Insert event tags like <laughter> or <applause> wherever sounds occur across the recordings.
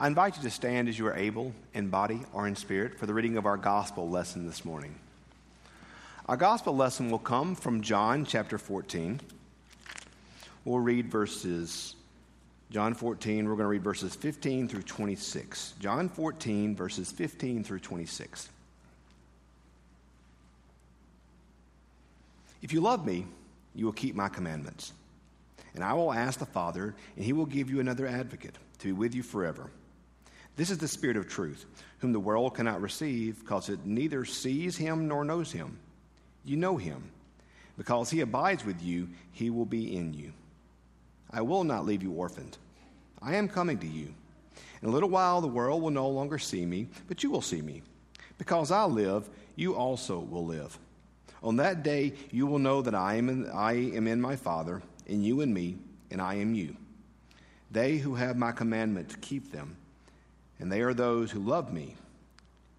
I invite you to stand as you are able, in body or in spirit, for the reading of our gospel lesson this morning. Our gospel lesson will come from John chapter 14. We'll read verses, John 14, we're going to read verses 15 through 26. John 14, verses 15 through 26. If you love me, you will keep my commandments. And I will ask the Father, and he will give you another advocate to be with you forever. This is the Spirit of truth, whom the world cannot receive, because it neither sees him nor knows him. You know him. Because he abides with you, he will be in you. I will not leave you orphaned. I am coming to you. In a little while, the world will no longer see me, but you will see me. Because I live, you also will live. On that day, you will know that I am in, I am in my Father, and you in me, and I am you. They who have my commandments keep them, and they are those who love me.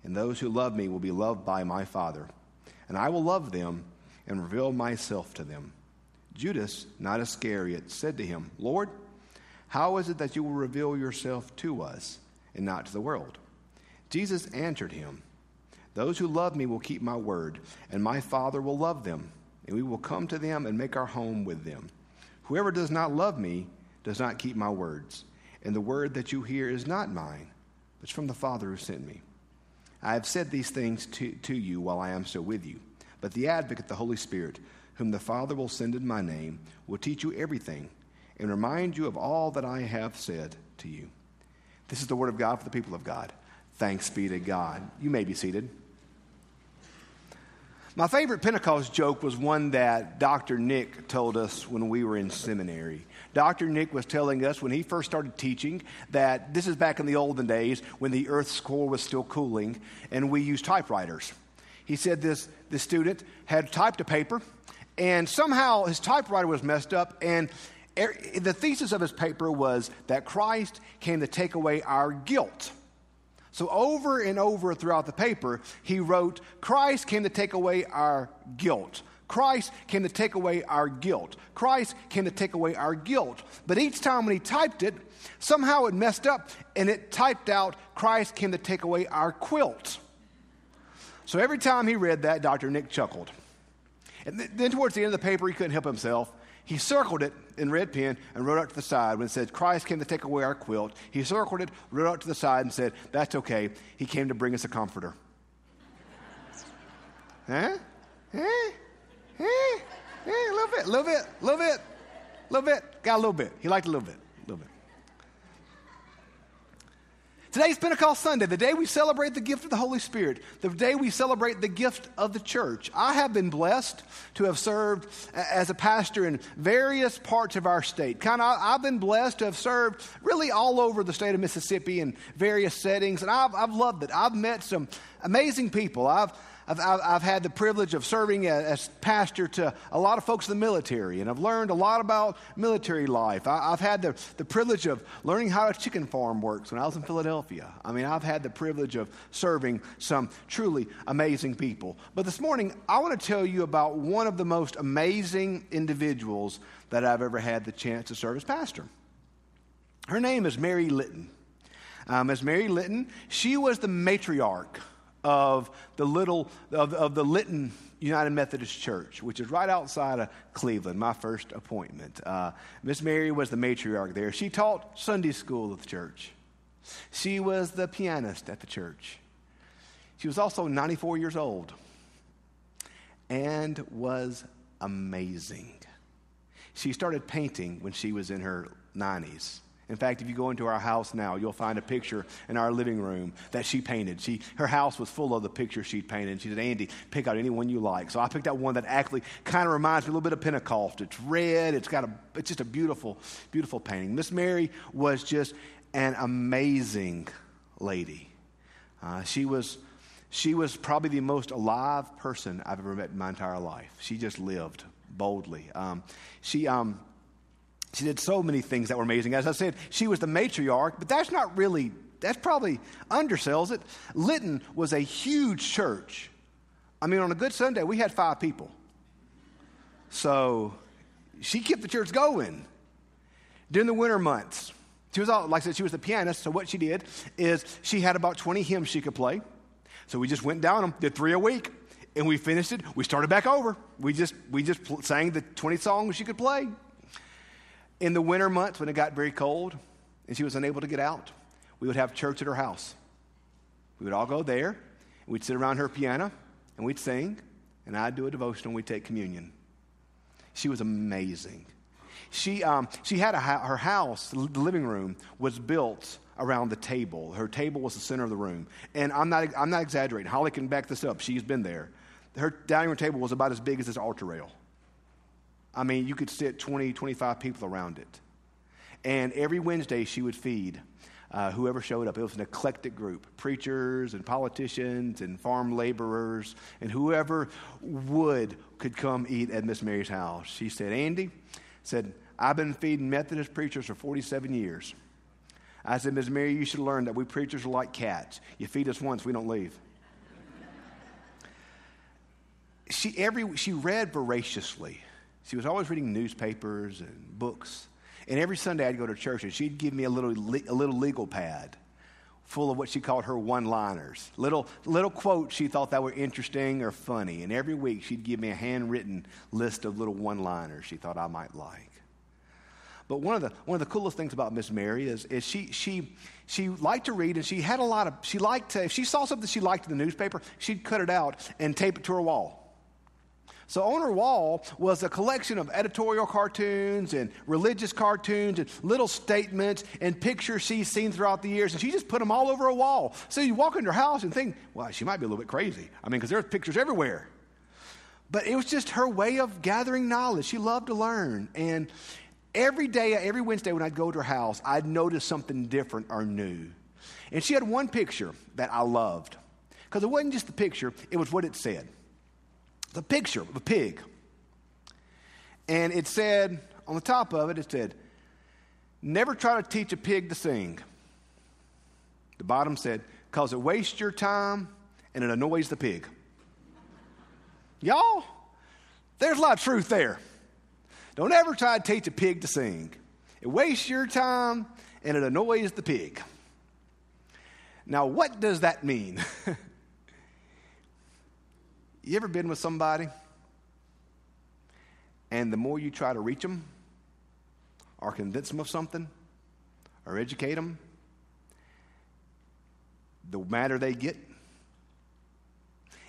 And those who love me will be loved by my Father. And I will love them and reveal myself to them. Judas, not Iscariot, said to him, Lord, how is it that you will reveal yourself to us and not to the world? Jesus answered him, those who love me will keep my word, and my Father will love them, and we will come to them and make our home with them. Whoever does not love me does not keep my words, and the word that you hear is not mine, but it's from the Father who sent me. I have said these things to, to you while I am still with you. But the advocate, the Holy Spirit, whom the Father will send in my name, will teach you everything and remind you of all that I have said to you. This is the word of God for the people of God. Thanks be to God. You may be seated. My favorite Pentecost joke was one that Dr. Nick told us when we were in seminary. Dr. Nick was telling us when he first started teaching that this is back in the olden days when the Earth's core was still cooling and we used typewriters. He said this, this student had typed a paper and somehow his typewriter was messed up and er, the thesis of his paper was that Christ came to take away our guilt. So, over and over throughout the paper, he wrote, Christ came to take away our guilt. Christ came to take away our guilt. Christ came to take away our guilt. But each time when he typed it, somehow it messed up and it typed out, Christ came to take away our quilt. So every time he read that, Dr. Nick chuckled. And then towards the end of the paper, he couldn't help himself. He circled it in red pen and wrote out to the side when it said, Christ came to take away our quilt. He circled it, wrote out to the side, and said, That's okay. He came to bring us a comforter. <laughs> Huh? Huh? Little bit, little bit, little bit, little bit. Got a little bit. He liked a little bit, a little bit. Today's Pentecost Sunday, the day we celebrate the gift of the Holy Spirit, the day we celebrate the gift of the church. I have been blessed to have served as a pastor in various parts of our state. Kind of, I've been blessed to have served really all over the state of Mississippi in various settings, and I've, I've loved it. I've met some amazing people. I've I've, I've, had the privilege of serving as pastor to a lot of folks in the military, and I've learned a lot about military life. I, have had the, the privilege of learning how a chicken farm works when I was in Philadelphia. I mean, I've had the privilege of serving some truly amazing people. But this morning, I want to tell you about one of the most amazing individuals that I've ever had the chance to serve as pastor. Her name is Mary Litton. Um, as Mary Litton, she was the matriarch of the little of, of the Litton United Methodist Church, which is right outside of Cleveland, my first appointment. Uh, Miss Mary was the matriarch there. She taught Sunday school at the church. She was the pianist at the church. She was also 94 years old and was amazing. She started painting when she was in her 90s. In fact, if you go into our house now, you'll find a picture in our living room that she painted. She, her house was full of the pictures she'd painted. She said, Andy, pick out any one you like. So I picked out one that actually kind of reminds me a little bit of Pentecost. It's red. It's got a, it's just a beautiful, beautiful painting. Miss Mary was just an amazing lady. Uh, she was, she was probably the most alive person I've ever met in my entire life. She just lived boldly. Um, she, um, she did so many things that were amazing. As I said, she was the matriarch, but that's not really, that's probably undersells it. Litton was a huge church. I mean, on a good Sunday, we had five people. So she kept the church going. During the winter months, She was all, like I said, she was the pianist. So what she did is she had about 20 hymns she could play. So we just went down them, did three a week, and we finished it. We started back over. We just we just sang the 20 songs she could play. In the winter months when it got very cold and she was unable to get out, we would have church at her house. We would all go there, and we'd sit around her piano, and we'd sing, and I'd do a devotion, and we'd take communion. She was amazing. She, um, she had a, her house, the living room, was built around the table. Her table was the center of the room. And I'm not, I'm not exaggerating. Holly can back this up. She's been there. Her dining room table was about as big as this altar rail. I mean, you could sit 20, 25 people around it. And every Wednesday, she would feed uh, whoever showed up. It was an eclectic group preachers and politicians and farm laborers and whoever would could come eat at Miss Mary's house. She said, Andy, said, I've been feeding Methodist preachers for 47 years. I said, Miss Mary, you should learn that we preachers are like cats. You feed us once, we don't leave. she, every, she read voraciously. She was always reading newspapers and books. And every Sunday I'd go to church and she'd give me a little, a little legal pad full of what she called her one liners, little, little quotes she thought that were interesting or funny. And every week she'd give me a handwritten list of little one liners she thought I might like. But one of the, one of the coolest things about Miss Mary is, is she, she, she liked to read and she had a lot of, she liked to, if she saw something she liked in the newspaper, she'd cut it out and tape it to her wall. So on her wall was a collection of editorial cartoons and religious cartoons and little statements and pictures she's seen throughout the years. And she just put them all over a wall. So you walk into her house and think, well, she might be a little bit crazy. I mean, because there's pictures everywhere. But it was just her way of gathering knowledge. She loved to learn. And every day, every Wednesday when I'd go to her house, I'd notice something different or new. And she had one picture that I loved. Because it wasn't just the picture, it was what it said the picture of a pig. And it said, on the top of it, it said, Never try to teach a pig to sing. The bottom said, Because it wastes your time and it annoys the pig. Y'all, there's a lot of truth there. Don't ever try to teach a pig to sing. It wastes your time and it annoys the pig. Now, what does that mean? <laughs> You ever been with somebody and the more you try to reach them or convince them of something or educate them, the madder they get?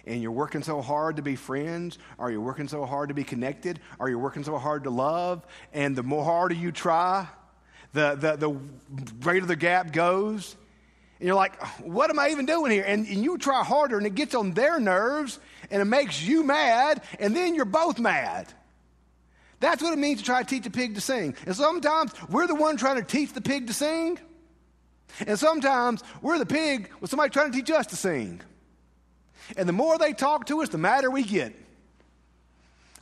And you're working so hard to be friends, or you're working so hard to be connected, or you're working so hard to love, and the more harder you try, the, the, the greater the gap goes. And you're like, what am I even doing here? And, and you try harder, and it gets on their nerves, and it makes you mad, and then you're both mad. That's what it means to try to teach a pig to sing. And sometimes we're the one trying to teach the pig to sing, and sometimes we're the pig with somebody trying to teach us to sing. And the more they talk to us, the madder we get.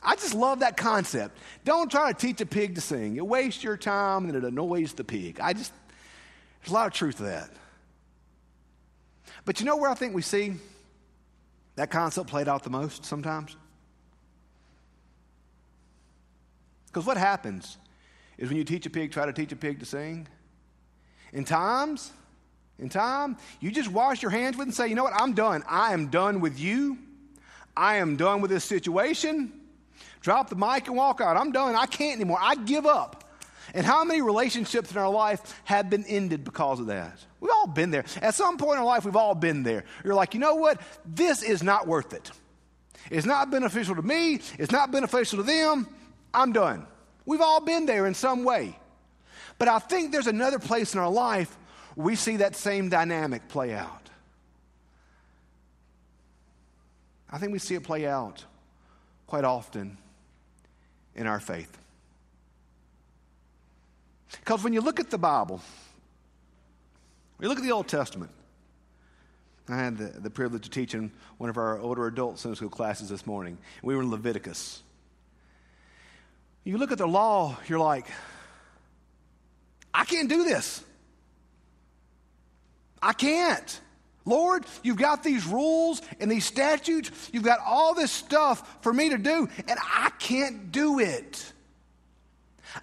I just love that concept. Don't try to teach a pig to sing. It wastes your time and it annoys the pig. I just, there's a lot of truth to that. But you know where I think we see that concept played out the most sometimes? Because what happens is when you teach a pig, try to teach a pig to sing, in times, in time, you just wash your hands with and say, you know what, I'm done. I am done with you. I am done with this situation. Drop the mic and walk out. I'm done. I can't anymore. I give up. And how many relationships in our life have been ended because of that? We've all been there. At some point in our life, we've all been there. You're like, you know what? This is not worth it. It's not beneficial to me. It's not beneficial to them. I'm done. We've all been there in some way. But I think there's another place in our life where we see that same dynamic play out. I think we see it play out quite often in our faith. Because when you look at the Bible, you look at the Old Testament. I had the, the privilege of teaching one of our older adult Sunday school classes this morning. We were in Leviticus. You look at the law, you're like, I can't do this. I can't. Lord, you've got these rules and these statutes, you've got all this stuff for me to do, and I can't do it.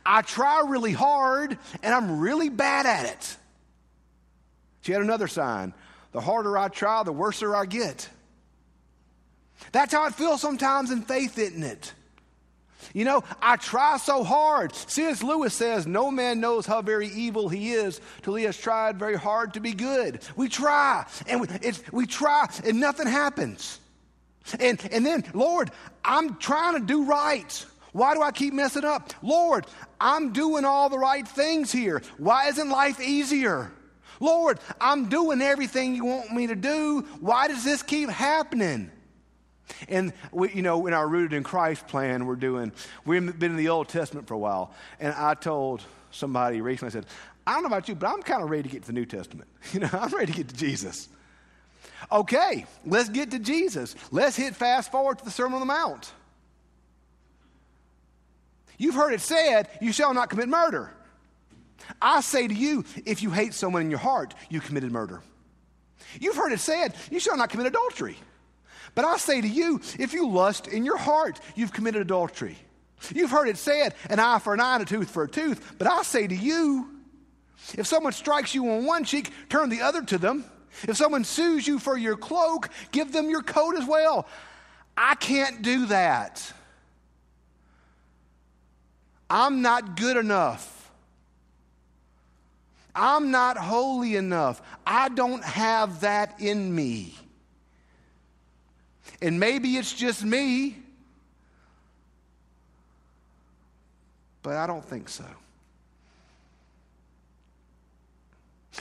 I try really hard and I'm really bad at it. She had another sign. The harder I try, the worser I get. That's how it feels sometimes in faith, isn't it? You know, I try so hard. C.S. Lewis says, No man knows how very evil he is till he has tried very hard to be good. We try, and we, we try, and nothing happens. And, and then, Lord, I'm trying to do right. Why do I keep messing up? Lord, I'm doing all the right things here. Why isn't life easier? Lord, I'm doing everything you want me to do. Why does this keep happening? And we, you know, in our rooted in Christ plan, we're doing. We've been in the Old Testament for a while, and I told somebody recently. I said, "I don't know about you, but I'm kind of ready to get to the New Testament. <laughs> You know, I'm ready to get to Jesus." Okay, let's get to Jesus. Let's hit fast forward to the Sermon on the Mount. You've heard it said, "You shall not commit murder." I say to you, if you hate someone in your heart, you committed murder. You've heard it said, "You shall not commit adultery." But I say to you, if you lust in your heart, you've committed adultery. You've heard it said, an eye for an eye and a tooth for a tooth. But I say to you, if someone strikes you on one cheek, turn the other to them. If someone sues you for your cloak, give them your coat as well. I can't do that. I'm not good enough. I'm not holy enough. I don't have that in me. And maybe it's just me, but I don't think so.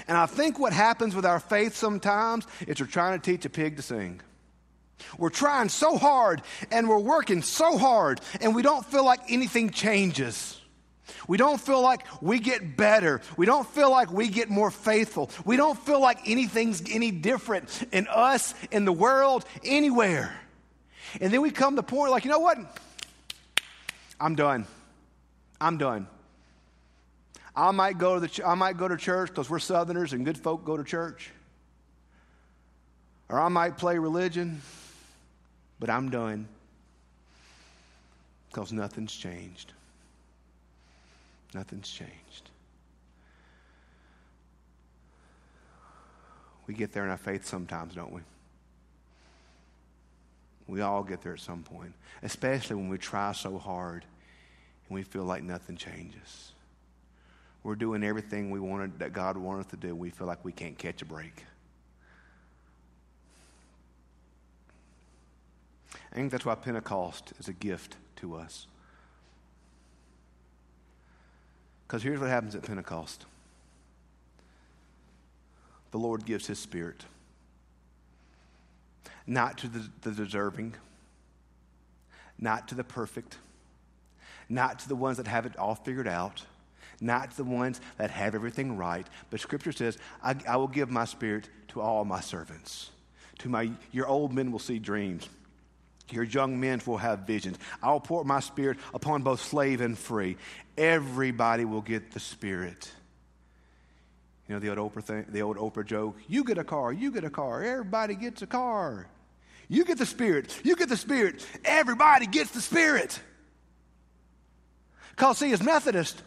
And I think what happens with our faith sometimes is we're trying to teach a pig to sing. We're trying so hard and we're working so hard and we don't feel like anything changes. We don't feel like we get better. We don't feel like we get more faithful. We don't feel like anything's any different in us, in the world, anywhere. And then we come to the point like, you know what? I'm done. I'm done. I might go to the ch- I might go to church because we're Southerners and good folk go to church. Or I might play religion, but I'm done because nothing's changed. Nothing's changed. We get there in our faith sometimes, don't we? We all get there at some point, especially when we try so hard and we feel like nothing changes. We're doing everything we wanted that God wanted us to do. We feel like we can't catch a break. I think that's why Pentecost is a gift to us. Because here's what happens at Pentecost the Lord gives His Spirit, not to the, the deserving, not to the perfect, not to the ones that have it all figured out, not to the ones that have everything right. But Scripture says, I, I will give my Spirit to all my servants. To my, your old men will see dreams. Your young men will have visions. I will pour my spirit upon both slave and free. Everybody will get the spirit. You know the old Oprah thing, the old Oprah joke. You get a car. You get a car. Everybody gets a car. You get the spirit. You get the spirit. Everybody gets the spirit. Because see, as Methodist,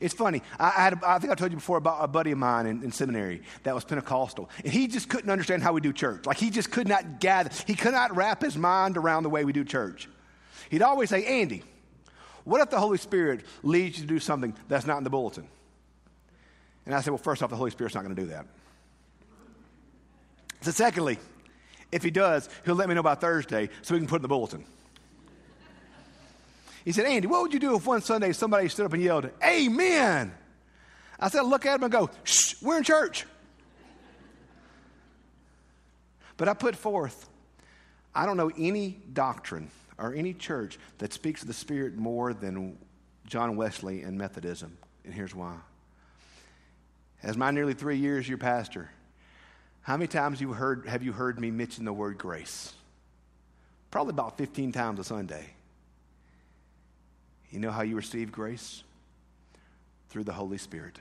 it's funny. I, think I told you before about a buddy of mine in, in, seminary that was Pentecostal. And he just couldn't understand how we do church. Like he just could not gather, he could not wrap his mind around the way we do church. He'd always say, Andy, what if the Holy Spirit leads you to do something that's not in the bulletin? And I said, well, first off, the Holy Spirit's not going to do that. So, secondly, if he does, he'll let me know by Thursday so we can put it in the bulletin. He said, Andy, what would you do if one Sunday somebody stood up and yelled, Amen? I said, look at him and go, Shh, we're in church. But I put forth, I don't know any doctrine or any church that speaks of the Spirit more than John Wesley and Methodism. And here's why. As my nearly three years your pastor, how many times you heard, have you heard me mention the word grace? Probably about 15 times a Sunday. You know how you receive grace? Through the Holy Spirit.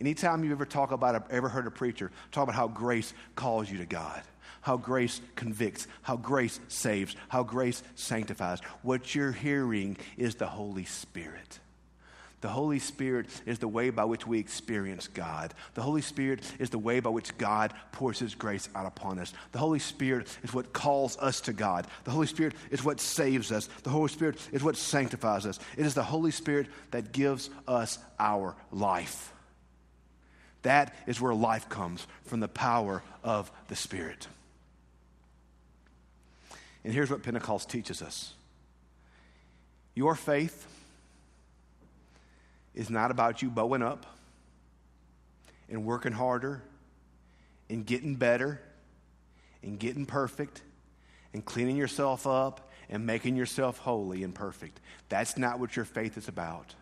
Anytime you've ever talk about, ever heard a preacher talk about how grace calls you to God, how grace convicts, how grace saves, how grace sanctifies, what you're hearing is the Holy Spirit. The Holy Spirit is the way by which we experience God. The Holy Spirit is the way by which God pours His grace out upon us. The Holy Spirit is what calls us to God. The Holy Spirit is what saves us. The Holy Spirit is what sanctifies us. It is the Holy Spirit that gives us our life. That is where life comes from the power of the Spirit. And here's what Pentecost teaches us your faith is not about you bowing up and working harder and getting better and getting perfect and cleaning yourself up and making yourself holy and perfect. That's not what your faith is about.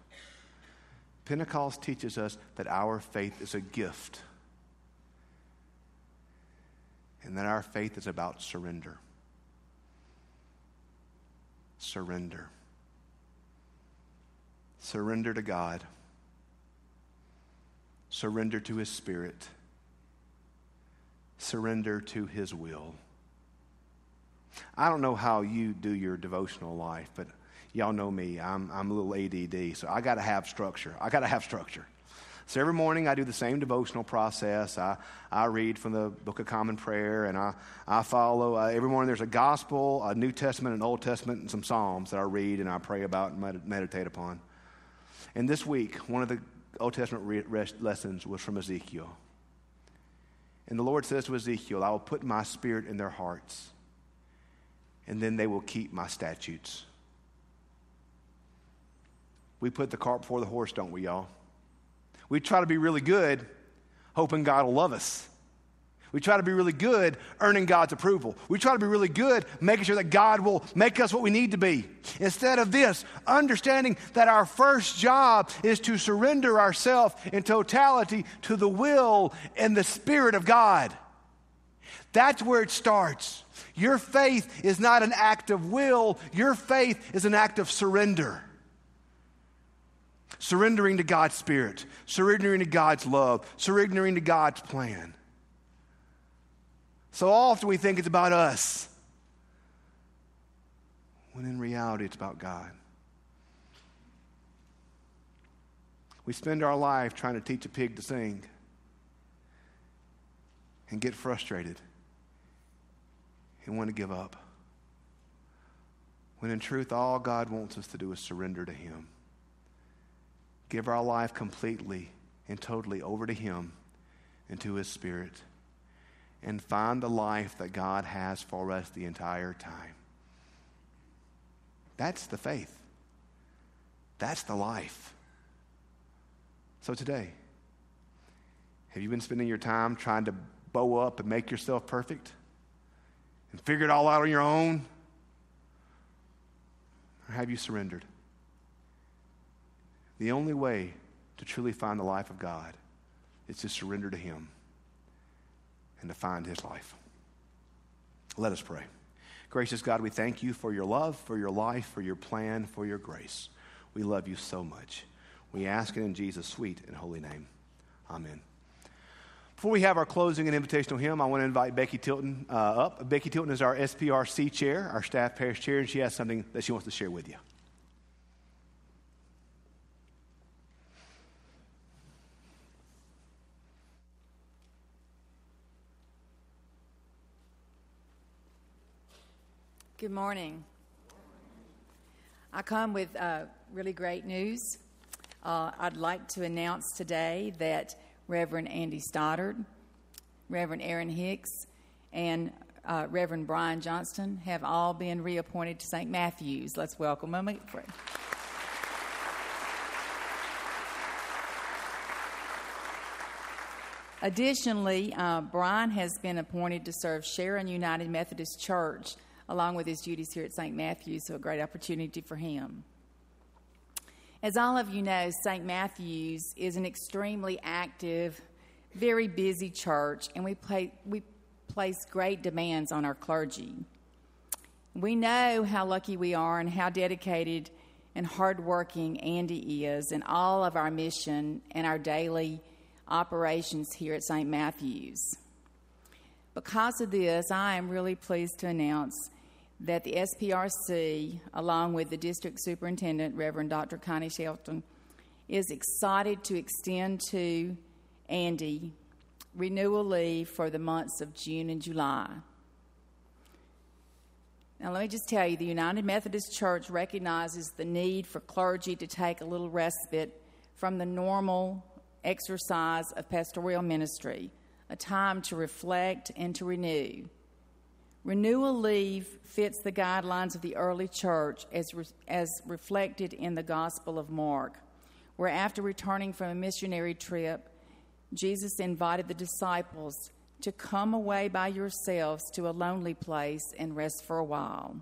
Pentecost teaches us that our faith is a gift and that our faith is about surrender. Surrender. Surrender to God. Surrender to His Spirit. Surrender to His will. I don't know how you do your devotional life, but y'all know me. I'm, I'm a little ADD, so I got to have structure. I got to have structure. So every morning I do the same devotional process. I, I read from the Book of Common Prayer and I, I follow. Uh, every morning there's a gospel, a New Testament, an Old Testament, and some Psalms that I read and I pray about and med- meditate upon. And this week, one of the Old Testament re- lessons was from Ezekiel. And the Lord says to Ezekiel, I will put my spirit in their hearts, and then they will keep my statutes. We put the cart before the horse, don't we, y'all? We try to be really good, hoping God will love us. We try to be really good earning God's approval. We try to be really good making sure that God will make us what we need to be. Instead of this, understanding that our first job is to surrender ourselves in totality to the will and the Spirit of God. That's where it starts. Your faith is not an act of will, your faith is an act of surrender. Surrendering to God's Spirit, surrendering to God's love, surrendering to God's plan. So often we think it's about us, when in reality it's about God. We spend our life trying to teach a pig to sing and get frustrated and want to give up. When in truth, all God wants us to do is surrender to Him. Give our life completely and totally over to Him and to His Spirit and find the life that God has for us the entire time. That's the faith. That's the life. So today, have you been spending your time trying to bow up and make yourself perfect and figure it all out on your own? Or have you surrendered? The only way to truly find the life of God is to surrender to Him and to find his life. Let us pray. Gracious God, we thank you for your love, for your life, for your plan, for your grace. We love you so much. We ask it in Jesus' sweet and holy name. Amen. Before we have our closing and invitational hymn, I want to invite Becky Tilton uh, up. Becky Tilton is our SPRC chair, our staff parish chair, and she has something that she wants to share with you. Good morning. I come with uh, really great news. Uh, I'd like to announce today that Reverend Andy Stoddard, Reverend Aaron Hicks, and uh, Reverend Brian Johnston have all been reappointed to St. Matthew's. Let's welcome them. Additionally, uh, Brian has been appointed to serve Sharon United Methodist Church along with his duties here at St. Matthew's, so a great opportunity for him. As all of you know, St. Matthew's is an extremely active, very busy church, and we, play, we place great demands on our clergy. We know how lucky we are and how dedicated and hardworking Andy is in all of our mission and our daily operations here at St. Matthew's. Because of this, I am really pleased to announce that the SPRC, along with the district superintendent, Reverend Dr. Connie Shelton, is excited to extend to Andy renewal leave for the months of June and July. Now, let me just tell you the United Methodist Church recognizes the need for clergy to take a little respite from the normal exercise of pastoral ministry, a time to reflect and to renew. Renewal leave fits the guidelines of the early church as, re- as reflected in the Gospel of Mark, where after returning from a missionary trip, Jesus invited the disciples to come away by yourselves to a lonely place and rest for a while.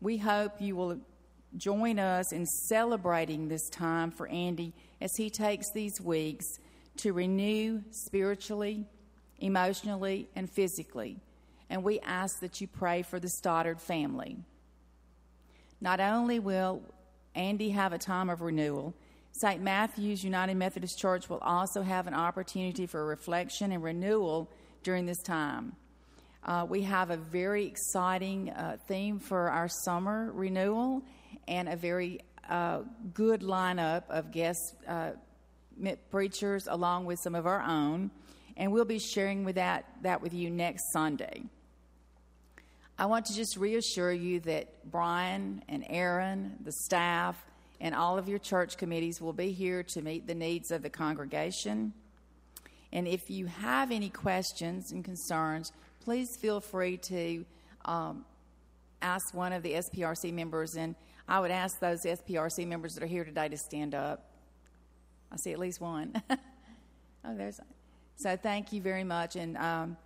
We hope you will join us in celebrating this time for Andy as he takes these weeks to renew spiritually, emotionally, and physically. And we ask that you pray for the Stoddard family. Not only will Andy have a time of renewal, St. Matthew's United Methodist Church will also have an opportunity for reflection and renewal during this time. Uh, we have a very exciting uh, theme for our summer renewal and a very uh, good lineup of guest uh, preachers along with some of our own. And we'll be sharing with that, that with you next Sunday. I want to just reassure you that Brian and Aaron, the staff, and all of your church committees will be here to meet the needs of the congregation. And if you have any questions and concerns, please feel free to um, ask one of the SPRC members. And I would ask those SPRC members that are here today to stand up. I see at least one. <laughs> oh, there's. So thank you very much, and um,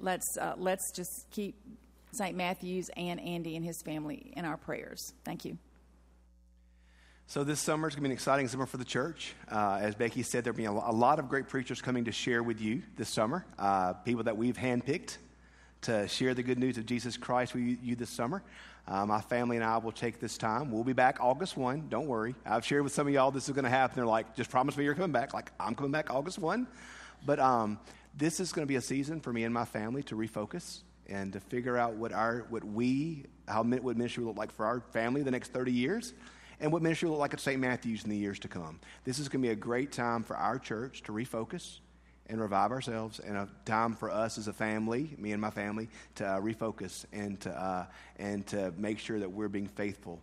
let's uh, let's just keep St. Matthew's and Andy and his family in our prayers. Thank you. So this summer is going to be an exciting summer for the church. Uh, as Becky said, there'll be a, lot of great preachers coming to share with you this summer. Uh, people that we've handpicked to share the good news of Jesus Christ with you this summer. Uh, my family and I will take this time. We'll be back August 1. Don't worry. I've shared with some of y'all this is going to happen. They're like, just promise me you're coming back. Like, I'm coming back August 1. But um, this is going to be a season for me and my family to refocus and to figure out what our, what we, how what ministry will look like for our family the next 30 years and what ministry will look like at St. Matthew's in the years to come. This is going to be a great time for our church to refocus and revive ourselves, and a time for us as a family, me and my family, to uh, refocus and to, uh, and to make sure that we're being faithful,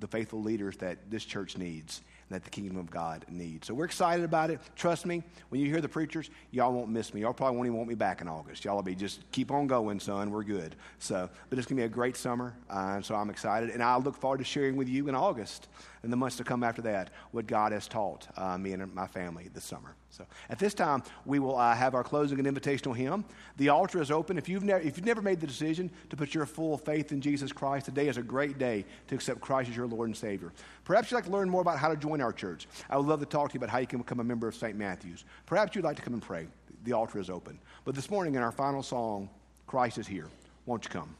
the faithful leaders that this church needs that the kingdom of God needs. So we're excited about it. Trust me, when you hear the preachers, y'all won't miss me. Y'all probably won't even want me back in August. Y'all will be just keep on going, son. We're good. So, but it's going to be a great summer, uh, and so I'm excited. And I look forward to sharing with you in August and the months to come after that what God has taught uh, me and my family this summer. So at this time, we will uh, have our closing and invitational hymn. The altar is open. If you've, if you've never made the decision to put your full faith in Jesus Christ, today is a great day to accept Christ as your Lord and Savior. Perhaps you'd like to learn more about how to join our church. I would love to talk to you about how you can become a member of St. Matthew's. Perhaps you'd like to come and pray. The altar is open. But this morning, in our final song, Christ is here. Won't you come?